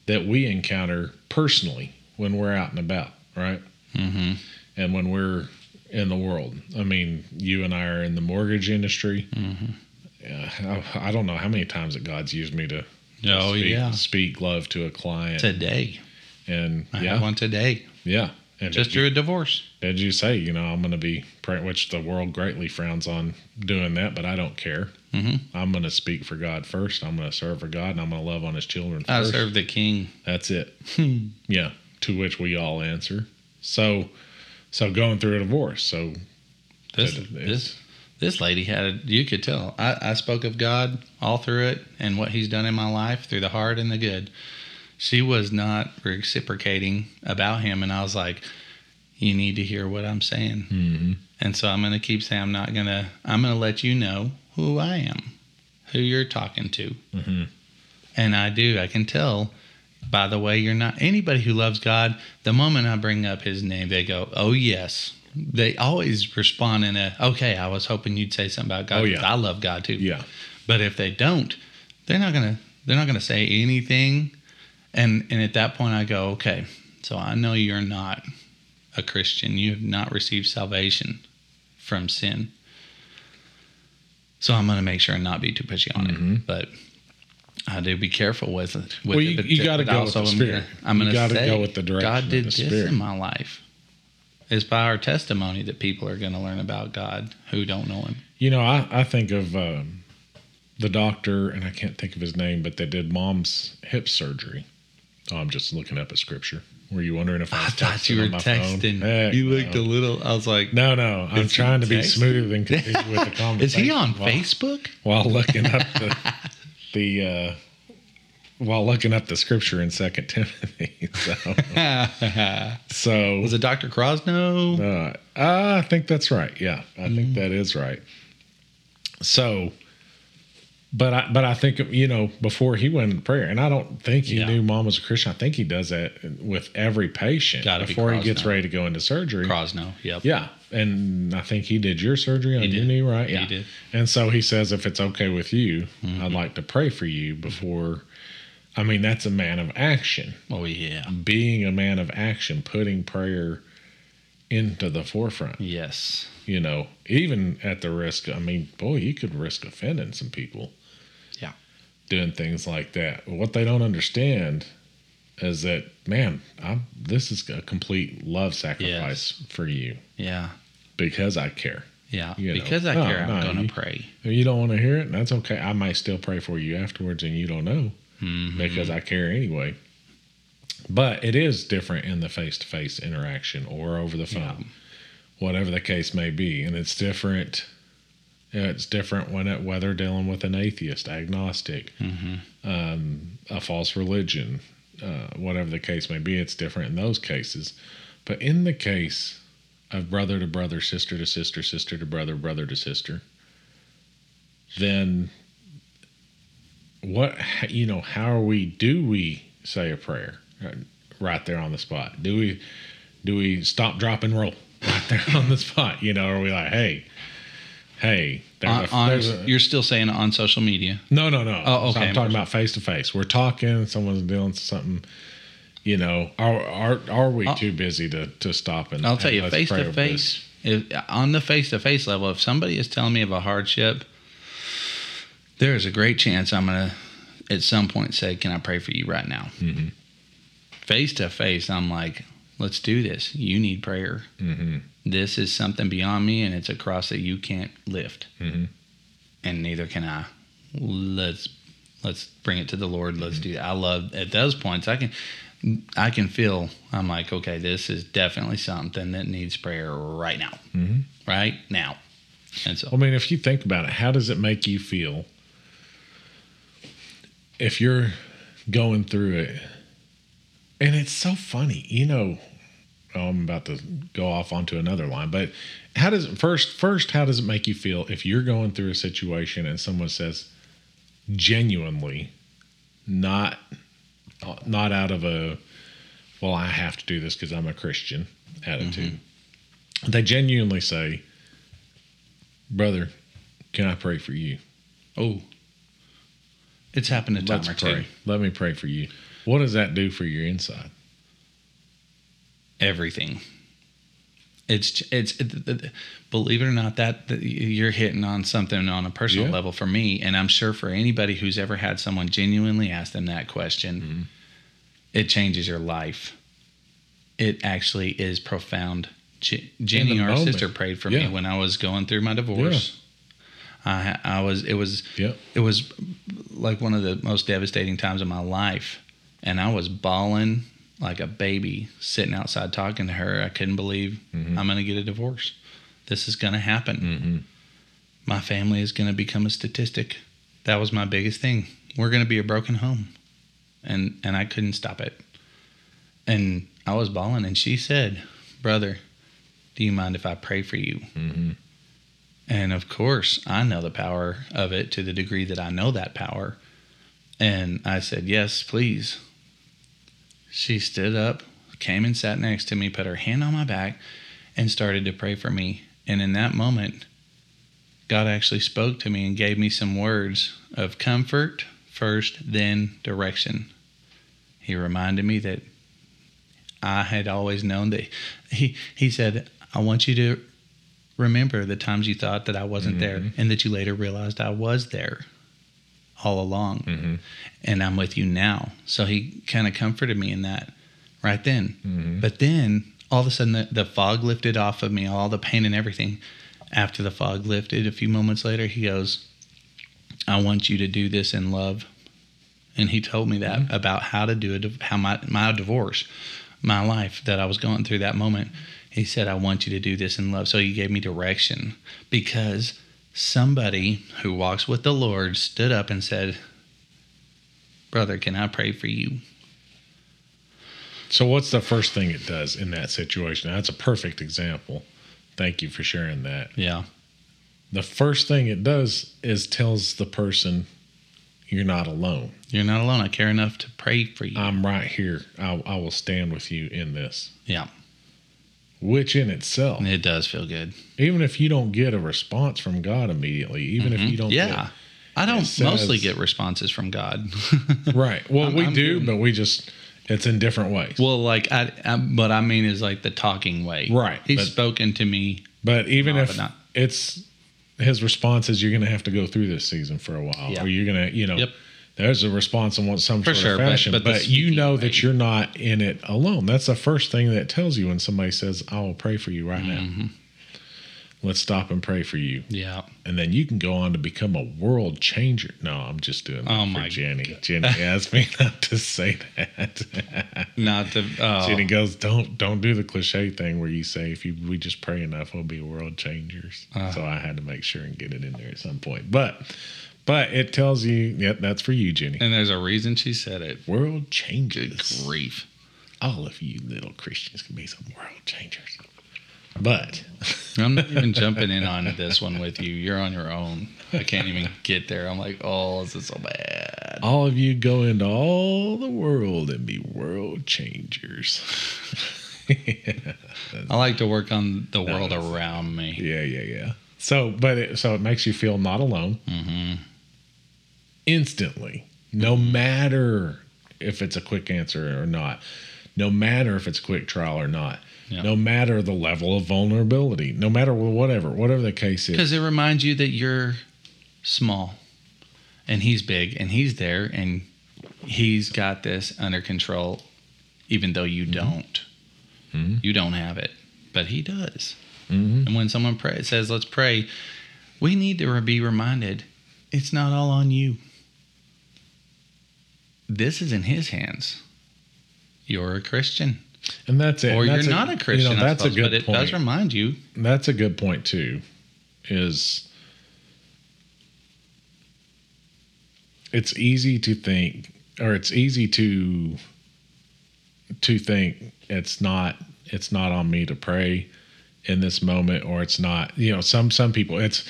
that we encounter personally when we're out and about, right? Mm-hmm. And when we're in the world. I mean, you and I are in the mortgage industry. Mm-hmm. I, I don't know how many times that God's used me to Oh speak, yeah, speak love to a client. today. and I yeah, one today, yeah. And just you, through a divorce. did you say, you know, I'm going to be which the world greatly frowns on doing that, but I don't care. Mm-hmm. I'm going to speak for God first. I'm going to serve for God, and I'm going to love on His children First. I serve the King. That's it. yeah. To which we all answer. So, so going through a divorce. So This this this lady had a, you could tell. I, I spoke of God all through it and what He's done in my life through the hard and the good. She was not reciprocating about Him, and I was like, "You need to hear what I'm saying." mhm. And so I'm going to keep saying, "I'm not going to. I'm going to let you know who I am, who you're talking to." Mhm. And I do. I can tell. By the way, you're not anybody who loves God. The moment I bring up His name, they go, "Oh yes." They always respond in a, "Okay, I was hoping you'd say something about God. Oh, yeah. I love God too." yeah. But if they don't, they're not gonna they're not gonna say anything. And and at that point, I go, "Okay, so I know you're not a Christian. You have not received salvation from sin." So I'm gonna make sure and not be too pushy on Mhm. it, but. I do be careful with it. With Well, you- you gotta go with the I'm Spirit. Gonna, I'm You going to say, go with the direction God of did the this Spirit. in my life. It's by our testimony that people are going to learn about God who don't know Him. You know, I, I think of um, the doctor, and I can't think of his name, but they did mom's hip surgery. Oh, I'm just looking up at scripture. Were you wondering if I, I thought you were on my phone? texting. Heck you looked no. a little. I was like, No, no. I'm trying to be texting? smooth and continue with the conversation. is he on while, Facebook? While looking up the, the uh, while looking up the scripture in Second Timothy. So, so Was it Dr. Crosno? Uh, I think that's right. Yeah, I Mm. think that is right. So, but I but I think you know before he went into prayer, and I don't think he Yeah. knew mom was a Christian. I think he does that with every patient Gotta be before he gets ready to go into surgery. Crosno. Yep. Yeah, and I think he did your surgery on He your knee, right? He Yeah, did. And so he says, if it's okay with you, Mm-hmm. I'd like to pray for you before. I mean, that's a man of action Oh yeah. being a man of action, putting prayer into the forefront. Yes. You know, even at the risk, I mean, boy, you could risk offending some people. Yeah. Doing things like that. What they don't understand is that, man, I'm, this is a complete love sacrifice for you Yeah. because I care. Yeah. You know. because I No, care, I'm no, going to pray. You don't want to hear it, that's okay. I might still pray for you afterwards and you don't know Mhm. because I care anyway. But it is different in the face to face interaction or over the phone, whatever the case may be. And it's different. It's different when it, whether dealing with an atheist, agnostic, Mhm. um, a false religion, uh, whatever the case may be. It's different in those cases. But in the case of brother to brother, sister to sister, sister to brother, brother to sister, then what you know how are we do we say a prayer right, right there on the spot? Do we do we stop drop and roll right there on the spot? You know are we like hey hey On, a, on- a- you're still saying on social media. no no no. Oh, So okay. i'm talking about face to face we're talking someone's doing something you know are are, are we I'll- too busy to to stop and I'll tell you, face to face if on the face to face level, if somebody is telling me of a hardship, there is a great chance I'm gonna at some point say, "Can I pray for you right now?" Mhm. Face to face, I'm like, "Let's do this. You need prayer. Mhm. This is something beyond me, and it's a cross that you can't lift, Mhm. and neither can I. Let's let's bring it to the Lord. Let's do that. I love at those points. I can." I can feel I'm like, okay, this is definitely something that needs prayer right now. Mhm. Right now. And so I mean, if you think about it, how does it make you feel if you're going through it? And it's so funny, you know. oh, I'm about to go off onto another line, but how does it, first first how does it make you feel if you're going through a situation and someone says genuinely, not not out of a well, I have to do this because I'm a Christian attitude. Mm-hmm. They genuinely say, brother, can I pray for you? oh. It's happened a time Let's or pray. two. Let me pray for you. What does that do for your inside? everything. It's it's it, believe it or not that, that you're hitting on something on a personal Yeah. level for me, and I'm sure for anybody who's ever had someone genuinely ask them that question, Mm-hmm. it changes your life. It actually is profound. Je- Jenny, our moment. sister, prayed for Yeah. me when I was going through my divorce. I I was it was Yep. it was like one of the most devastating times of my life. And i was bawling like a baby sitting outside talking to her. I couldn't believe i'm going to get a divorce. This is going to happen. Mm-hmm. my family is going to become a statistic. That was my biggest thing. We're going to be a broken home. And and i couldn't stop it. And i was bawling. And she said brother do you mind if i pray for you? Mm-hmm. And of course, I know the power of it to the degree that I know that power. And I said, Yes, please. She stood up, came and sat next to me, put her hand on my back, and started to pray for me. And in that moment, God actually spoke to me and gave me some words of comfort first, then direction. He reminded me that I had always known that he he said, I want you to remember the times you thought that I wasn't there and that you later realized I was there all along. Mm-hmm. And I'm with you now. So he kind of comforted me in that right then. Mhm. But then all of a sudden the, the fog lifted off of me, all the pain and everything. After the fog lifted, a few moments later, he goes, I want you to do this in love. And he told me that about how to do it, how my, my divorce, my life that I was going through that moment. He said, I want you to do this in love. So he gave me direction because somebody who walks with the Lord stood up and said, Brother, can I pray for you? So, what's the first thing it does in that situation? That's a perfect example. Thank you for sharing that. Yeah. The first thing it does is tells the person you're not alone. You're not alone. I care enough to pray for you. I'm right here. I, I will stand with you in this. yeah. Which in itself, It does feel good. even if you don't get a response from God immediately, even if you don't, Mm-hmm. Yeah. I don't It mostly get responses from God. right. Well, I'm- we I'm do, but we just it's in different ways. well, like I, I, what I mean is like the talking way. Right, He's but- spoken to me. But even if but not- it's his response is you're going to have to go through this season for a while, Yeah. or you're going to, you know, Yep. There's a response in some For sort sure, of fashion. but But, the you know that you're not in it alone. That's the first thing that tells you when somebody says, "I will pray for you right Mm-hmm. now." Let's stop and pray for you, Yeah. and then you can go on to become a world changer. No, I'm just doing that Oh for my Jenny. Jenny asked me not to say that. Not to. Oh, Jenny goes, "Don't don't do the cliche thing where you say if you we just pray enough, we'll be world changers." Uh. so I had to make sure and get it in there at some point. But but it tells you, yep, that's for you, Jenny. and there's a reason she said it. World Good grief. All of you little Christians can be some world changers. But I'm not even jumping in on this one with you. You're on your own. I can't even get there. I'm like, oh, this is so bad. all of you go into all the world and be world changers. I like to work on the world around me. Yeah, yeah, yeah. So, but it, so it makes you feel not alone hmm instantly, no matter if it's a quick answer or not, no matter if it's a quick trial or not, Yeah. no matter the level of vulnerability, no matter whatever, whatever the case is. Because it reminds you that you're small and he's big and he's there and he's got this under control, even though you don't. Mhm. You don't have it, but he does. Mhm. And when someone pray, says, let's pray, we need to be reminded it's not all on you. This is in his hands. You're a Christian, And that's it. or And you're that's not a Christian. You know, that's suppose, a good but it point. does remind you. That's a good point too. Is it's easy to think, or it's easy to to think it's not it's not on me to pray in this moment, or it's not. You know, some some people it's.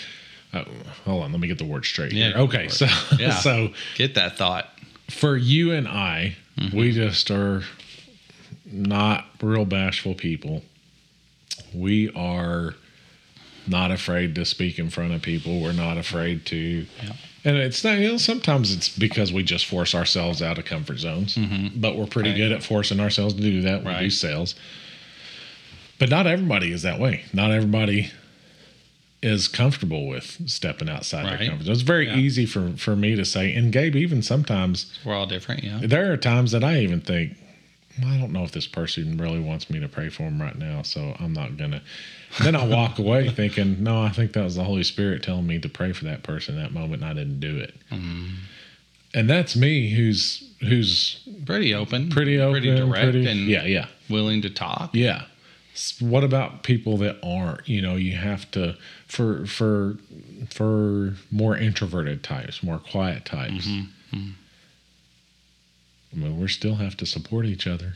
Uh, hold on, let me get the word straight. Yeah, here. Okay, so. Yeah. so Get that thought. For you and I, Mm-hmm. we just are not real bashful people. We are not afraid to speak in front of people. We're not afraid to. Yeah. And it's not, you know, sometimes it's because we just force ourselves out of comfort zones, but we're pretty Mm-hmm. Right. good at forcing ourselves to do that. We do sales. But not everybody is that way. Not everybody is comfortable with stepping outside Right. their comfort zone. It's very Yeah. easy for, for me to say, and Gabe, even sometimes We're all different, yeah. there are times that I even think, "Well, I don't know if this person really wants me to pray for him right now, so I'm not gonna. Then I walk away thinking, no, I think that was the Holy Spirit telling me to pray for that person that moment, and I didn't do it. Mm-hmm. And that's me, who's who's Pretty open. pretty open, Pretty direct pretty- and yeah, yeah, willing to talk. yeah. What about people that aren't? You know, you have to for for for more introverted types, more quiet types. Mm-hmm. I mean, we still have to support each other.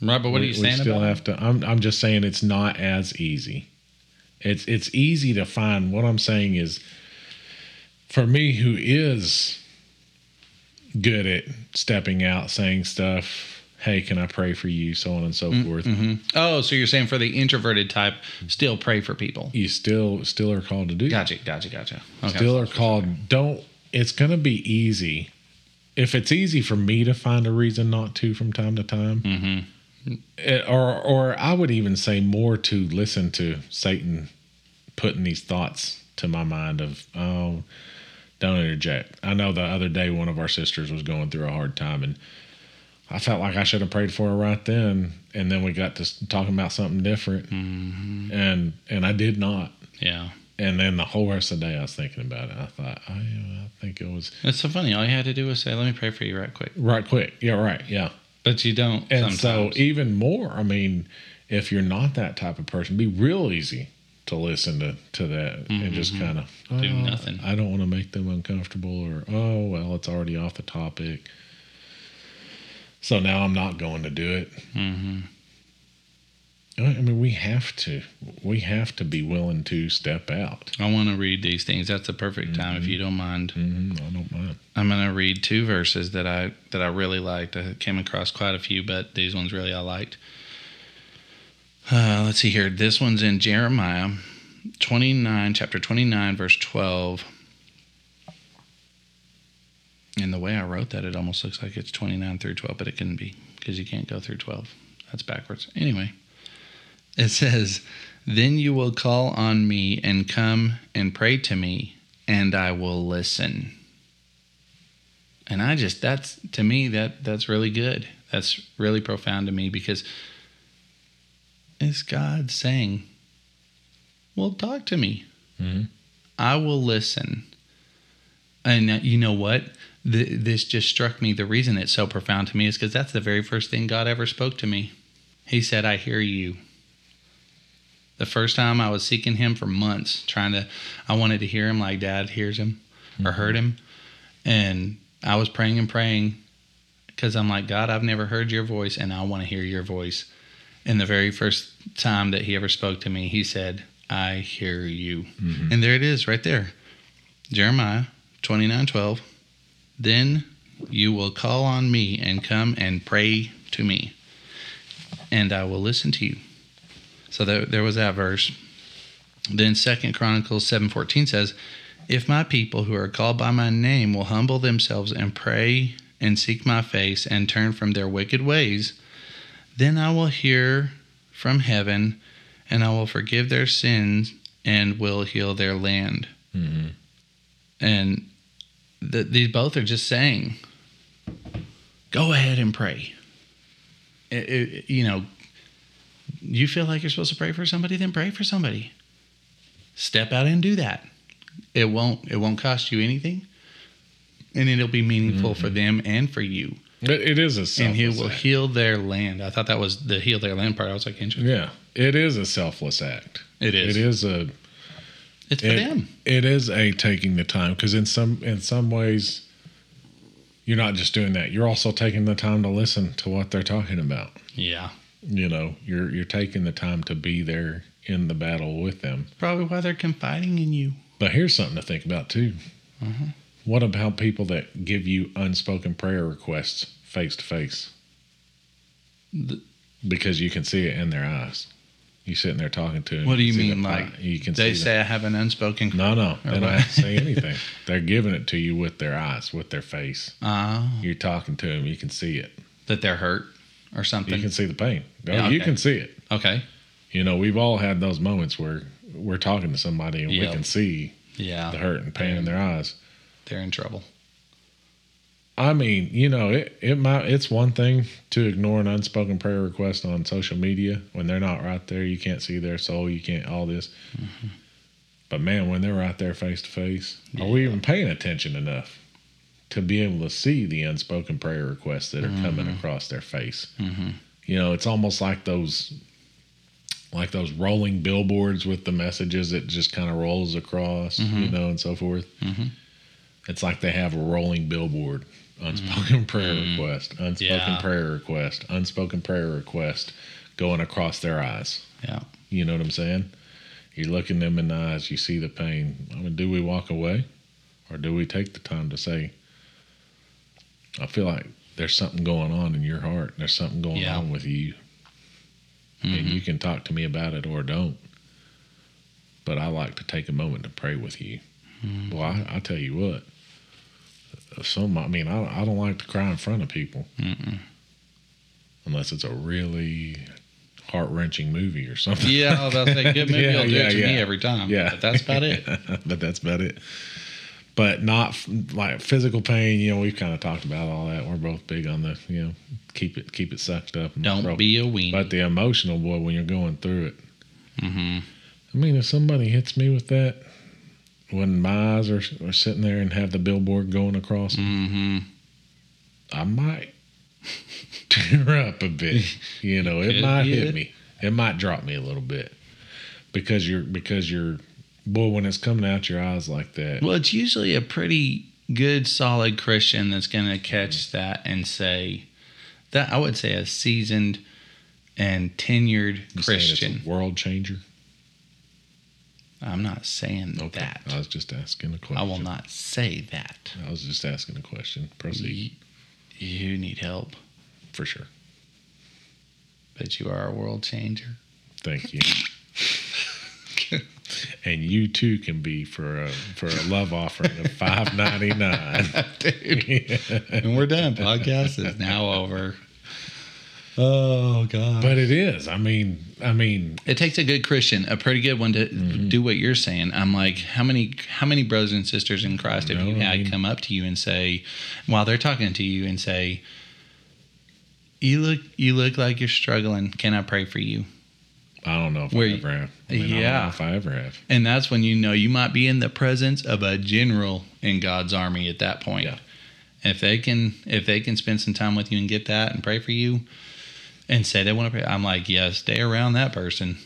Right, but what we, are you saying we still about have to. I'm I'm just saying it's not as easy. It's it's easy to find. What I'm saying is, for me, who is good at stepping out, saying stuff. Hey, can I pray for you? So on and so Mm, forth. hmm Oh, so you're saying for the introverted type, still pray for people. You still still are called to do. that. Gotcha, gotcha, gotcha. Okay. Still are called. Don't. It's going to be easy. If it's easy for me to find a reason not to from time to time, Mm-hmm. it- or or I would even say more to listen to Satan putting these thoughts to my mind of oh don't interject. I know the other day one of our sisters was going through a hard time and I felt like I should have prayed for her right then and then we got to talking about something different Mm-hmm. and and I did not. Yeah. And then the whole rest of the day I was thinking about it. I thought I, I think it was It's so funny. All you had to do was say, let me pray for you right quick. right quick. Yeah, right. Yeah. But you don't. And sometimes. so, even more, I mean, if you're not that type of person, be real easy to listen to, to that and just kind of Mm-hmm. Do nothing. I don't want to make them uncomfortable, or oh well, it's already off the topic. So now I'm not going to do it. Mhm. I mean, we have to. We have to be willing to step out. I want to read these things. That's the perfect time, if you don't mind. hmm I don't mind. I'm gonna read two verses that I that I really liked. I came across quite a few, but these ones really I liked. Uh, let's see here. This one's in Jeremiah 29, chapter 29, verse 12. And the way I wrote that, it almost looks like it's 29 through 12, but it couldn't be because you can't go through 12. That's backwards. Anyway, it says, Then you will call on me and come and pray to me, and I will listen. And I just that's to me that that's really good. That's really profound to me because it's God saying, "Well, talk to me. Mhm. I will listen." And uh, you know what? Th- this just struck me. The reason it's so profound to me is because that's the very first thing God ever spoke to me. He said, "I hear you." The first time I was seeking Him for months, trying to, I wanted to hear Him like Dad hears Him or heard mm-hmm. Him, and I was praying and praying because I'm like, God, I've never heard your voice and I want to hear your voice. And the very first time that he ever spoke to me, he said, I hear you. Mm-hmm. And there it is right there. Jeremiah 29 12. Then you will call on me and come and pray to me, and I will listen to you. So there, there was that verse. Then Second Chronicles 7:14 says, if my people who are called by my name will humble themselves and pray and seek my face and turn from their wicked ways, then I will hear from heaven and I will forgive their sins and will heal their land. Mhm. And th- these both are just saying, go ahead and pray. It- it- you know, you feel like you're supposed to pray for somebody, then pray for somebody. Step out and do that it won't it won't cost you anything and it'll be meaningful for mm-hmm. them and for you It, it is a selfless and he will act. heal their land i thought that was the heal their land part i was like interesting Yeah, it is a selfless act. it is It is a it's for it, them It is a taking the time because in some in some ways, you're not just doing that. You're also taking the time to listen to what they're talking about. yeah You know, you're you're taking the time to be there in the battle with them. probably why they're confiding in you But here's something to think about too. Mm-hmm. What about people that give you unspoken prayer requests face to face? Because you can see it in their eyes. You sitting there talking to them. What do you mean? Like you can they say I have an unspoken. no, no, they don't what? have to say anything. They're giving it to you with their eyes, with their face. Oh, You're talking to them. You can see it. that they're hurt or something. You can see the pain. No, Yeah, You can see it. okay. You know, we've all had those moments where we're talking to somebody and Yep. we can see Yeah. the hurt and pain in their eyes. They're in trouble. I mean, you know, it, it might it's one thing to ignore an unspoken prayer request on social media when they're not right there. You can't see their soul. You can't all this. Mm-hmm. But man, when they're right there face to face, are we even paying attention enough to be able to see the unspoken prayer requests that are coming Mm-hmm. across their face? Mhm. You know, it's almost like those like those rolling billboards with the messages that just kind of rolls across, you Mhm. know, and so forth. Mhm. It's like they have a rolling billboard, unspoken prayer Mhm. request, unspoken Yeah. prayer request, unspoken prayer request going across their eyes. Yeah. You know what I'm saying? You look in them in the eyes, you see the pain. I mean, do we walk away or do we take the time to say, I feel like there's something going on in your heart. There's something going Yeah. on with you. And Mhm. you can talk to me about it or don't. But I like to take a moment to pray with you. Mhm. Well, I, I tell you what. Some, I mean, I, I don't like to cry in front of people Mm-mm. unless it's a really heart wrenching movie or something. Yeah, I was about to say, good movie Yeah, will do yeah, it to me every time. Yeah, But that's about it. but that's about it. But not like physical pain. You know, we've kind of talked about all that. We're both big on the you know keep it keep it sucked up. Don't broke. be a weenie. But the emotional boy, when you're going through it. hmm I mean, if somebody hits me with that, when my eyes are, are sitting there and have the billboard going across, them, hmm I might tear up a bit. You know, it Could might hit it. me. It might drop me a little bit because you're because you're boy when it's coming out your eyes like that. Well, it's usually a pretty good, solid Christian that's going to catch that and say that I would say a seasoned and tenured You saying it's a Christian. world changer. I'm not saying Okay, that. I was just asking a question. I will not say that. I was just asking a question. Proceed You, you need help, for sure. but you are a world changer. Thank you. and you too can be for a for a love offering of five ninety nine. Dude. And we're done. Podcast is now over. Oh God. But it is. I mean, I mean, It takes a good Christian, a pretty good one to Mm-hmm. do what you're saying. I'm like, how many how many brothers and sisters in Christ have No, you I had mean- come up to you and say, while they're talking to you and say, you look you look like you're struggling. Can I pray for you? I don't know if Where I you- ever have. I mean, I don't Yeah. know if I ever have. And that's when you know you might be in the presence of a general in God's army at that point. Yeah. If they can if they can spend some time with you and get that and pray for you and say they want to pray, I'm like, yeah, stay around that person.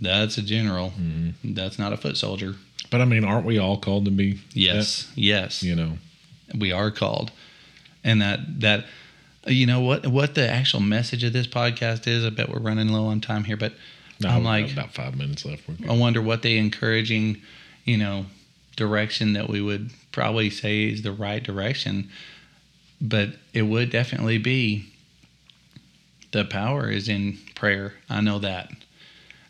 That's a general. Mm-hmm. That's not a foot soldier. But I mean, aren't we all called to be? Yes, yes. You know. we are called, and that that you know what what the actual message of this podcast is. I bet we're running low on time here, but No, I'm like, about five minutes left. I wonder what the encouraging, you know, direction that we would probably say is the right direction. But it would definitely be the power is in prayer. I know that.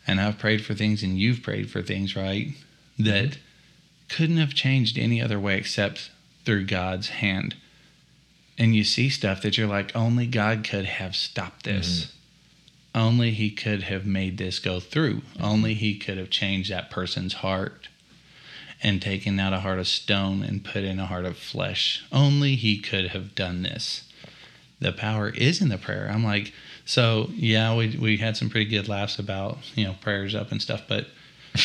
And I've prayed for things and you've prayed for things, right? That couldn't have changed any other way except through God's hand. And you see stuff that you're like, only God could have stopped this. Mm-hmm. Only He could have made this go through. Mm-hmm. Only He could have changed that person's heart and taken out a heart of stone and put in a heart of flesh. Only He could have done this. The power is in the prayer. I'm like, so yeah, we we had some pretty good laughs about you know prayers up and stuff, but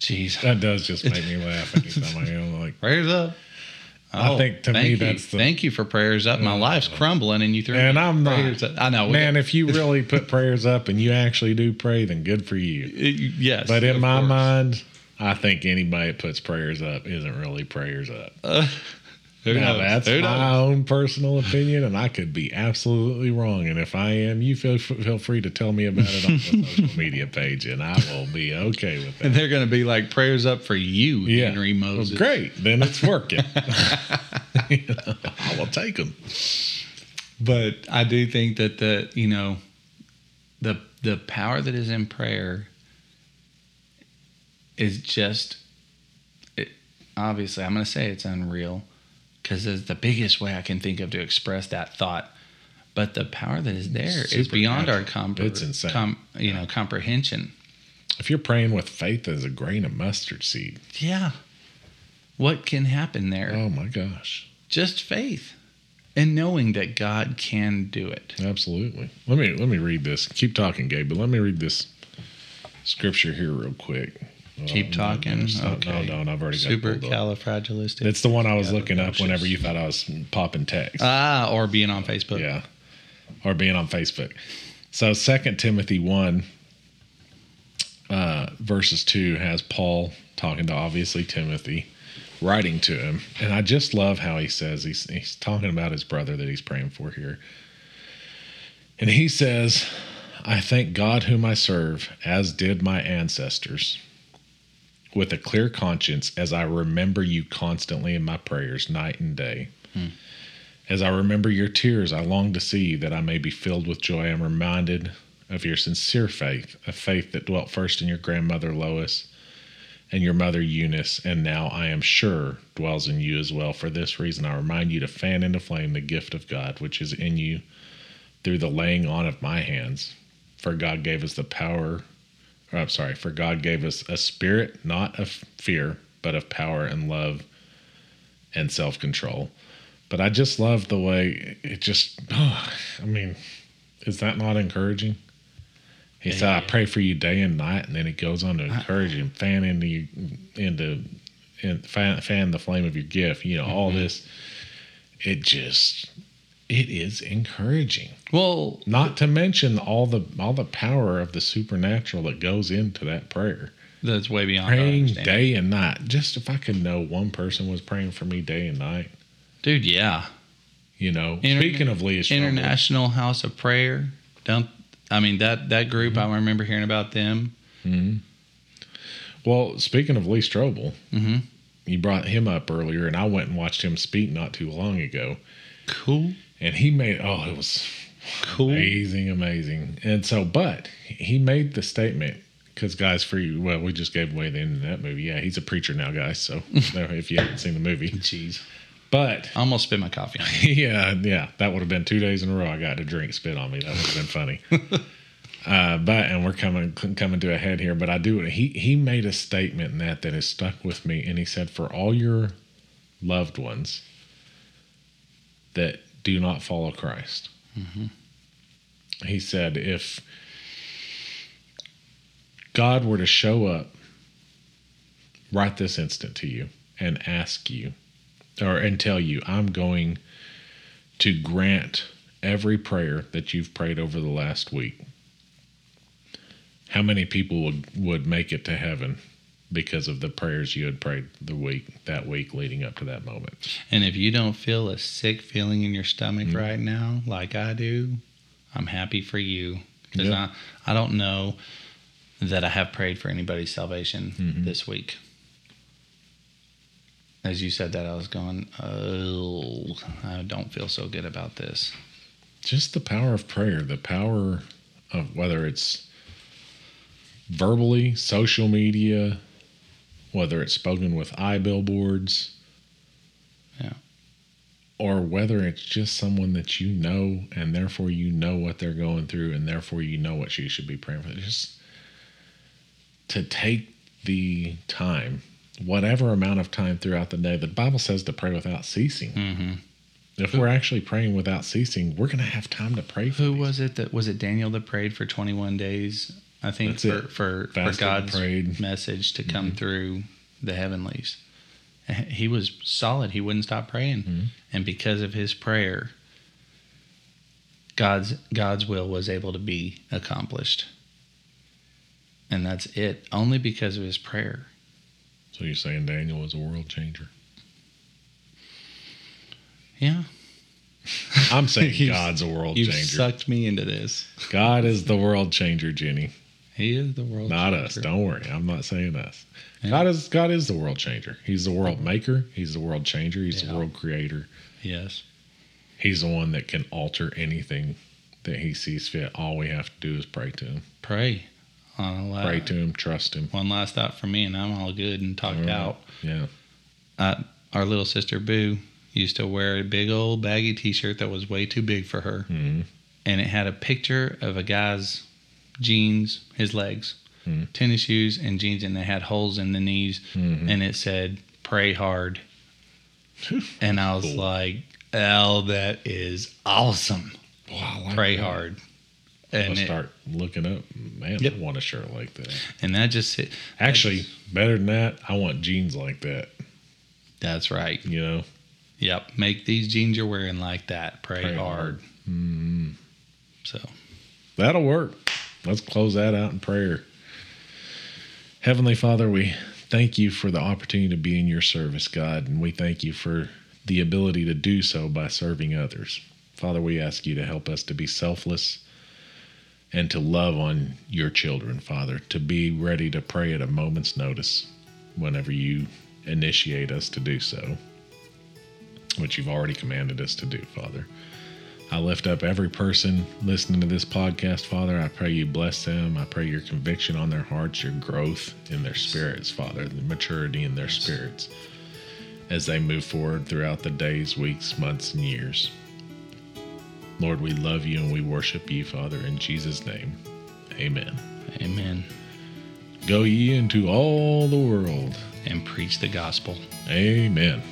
jeez, That does just make me laugh anytime I hear like. prayers up. I oh, think to me you. that's the- thank you for prayers up. My life's crumbling, and you threw And I'm not. prayers up. I know, Man, got- if you really put prayers up and you actually do pray, then good for you. yes, But in my course. mind, I think anybody that puts prayers up isn't really prayers up. Uh, Who now, knows? that's Who my knows? own personal opinion, and I could be absolutely wrong. And if I am, you feel feel free to tell me about it on the social media page, and I will be okay with that. And they're going to be like prayers up for you, Yeah, Henry Well, Moses. great. Then it's working. You know, I will take them. But I do think that the you know the the power that is in prayer is just it, obviously I'm going to say it's unreal because it's the biggest way I can think of to express that thought. But the power that is there is beyond our compre- It's insane. com- you know comprehension. If you're praying with faith as a grain of mustard seed, Yeah. What can happen there? oh my gosh. Just faith and knowing that God can do it. Absolutely. Let me let me read this. Keep talking, Gabe, but let me read this scripture here real quick. Keep Oh, talking. No, okay. no, no, I've already got it pulled It's the one I was looking up whenever you thought I was popping text. ah, or being on Facebook. yeah. Or being on Facebook. So Second Timothy 1 uh, verses 2 has Paul talking to obviously Timothy, writing to him. And I just love how he says he's, he's talking about his brother that he's praying for here. And he says, I thank God whom I serve, as did my ancestors, with a clear conscience, as I remember you constantly in my prayers, night and day. Hmm. As I remember your tears, I long to see you, that I may be filled with joy. I'm reminded of your sincere faith, a faith that dwelt first in your grandmother Lois and your mother Eunice, and now I am sure dwells in you as well. For this reason, I remind you to fan into flame the gift of God which is in you through the laying on of my hands. For God gave us the power, or I'm sorry, for God gave us a spirit not of fear, but of power and love and self control. But I just love the way it just, oh, I mean, is that not encouraging? He said, I pray for you day and night. And then he goes on to encourage you, fan into you, into, and fan, fan the flame of your gift, you know, all mm-hmm. this. It just, it is encouraging. Well, Not to mention all the all the power of the supernatural that goes into that prayer. that's way beyond Praying day and night. Just if I could know one person was praying for me day and night. Dude, yeah. You know, Inter- speaking of Lee Strobel, International House of Prayer. Don't I mean that that group Mm-hmm. I remember hearing about them. Well, speaking of Lee Strobel, Mhm. you brought him up earlier, and I went and watched him speak not too long ago, Cool. And he made oh, it was Cool. amazing, amazing. And so, but he made the statement because guys, for you, well, we just gave away the end of that movie. Yeah, he's a preacher now, guys. So if you haven't seen the movie, Jeez. but I almost spit my coffee on yeah, yeah, that would have been two days in a row. I got to drink spit on me. That would have been funny. uh, but and we're coming coming to a head here. But I do. He he made a statement in that that has stuck with me, and he said, "For all your loved ones that do not follow Christ," mm-hmm. he said, if God were to show up right this instant to you and ask you or and tell you I'm going to grant every prayer that you've prayed over the last week. How many people would would make it to heaven because of the prayers you had prayed the week that week leading up to that moment? And if you don't feel a sick feeling in your stomach Mm-hmm. right now, like I do, I'm happy for you. Because Yeah. I, I don't know that I have prayed for anybody's salvation Mm-hmm. this week. As you said that, I was going, oh, I don't feel so good about this. Just the power of prayer, the power of whether it's verbally, social media, whether it's spoken with eye billboards, Yeah. or whether it's just someone that you know and therefore you know what they're going through and therefore you know what you should be praying for. Just to take the time, whatever amount of time throughout the day, the Bible says to pray without ceasing. hmm If we're actually praying without ceasing, we're going to have time to pray for Who these. was it that was it Daniel that prayed for 21 days? I think That's for, for for God's message to Mm-hmm. come through the heavenlies. He was solid. He wouldn't stop praying, Mm-hmm. and because of his prayer, God's God's will was able to be accomplished. And that's it. Only because of his prayer. So you're saying Daniel was a world changer? Yeah, I'm saying God's a world changer. you've changer. sucked me into this. God is the world changer, Jenny. He is the world. Not changer. us. Don't worry. I'm not saying us. Yeah. God is God is the world changer. He's the world maker. He's the world changer. He's Yeah. the world creator. Yes. He's the one that can alter anything that he sees fit. All we have to do is pray to him. Pray. La- Pray to him, trust him. One last thought for me, and I'm all good and talked right. out. Yeah. Uh, our little sister Boo used to wear a big old baggy T-shirt that was way too big for her, Mhm. and it had a picture of a guy's jeans, his legs, Mhm. tennis shoes, and jeans, and they had holes in the knees, Mhm. and it said "Pray hard," and I was Cool. like, "Oh, that is awesome! Wow, like Pray that. hard." And it, start looking up. Man, Yep. I want a shirt like that. and that just hit, Actually, better than that, I want jeans like that. that's right. You know, Yep, make these jeans you're wearing like that. Pray, Pray hard. Mm, So that'll work. Let's close that out in prayer. Heavenly Father, we thank you for the opportunity to be in your service, God, and we thank you for the ability to do so by serving others. Father, we ask you to help us to be selfless and to love on your children, Father, to be ready to pray at a moment's notice whenever you initiate us to do so, which you've already commanded us to do, Father. I lift up every person listening to this podcast, Father. I pray you bless them. I pray your conviction on their hearts, your growth in their spirits, Father, the maturity in their spirits as they move forward throughout the days, weeks, months, and years. Lord, we love you and we worship you, Father, in Jesus' name. Amen. Amen. Go ye into all the world. And preach the gospel. Amen.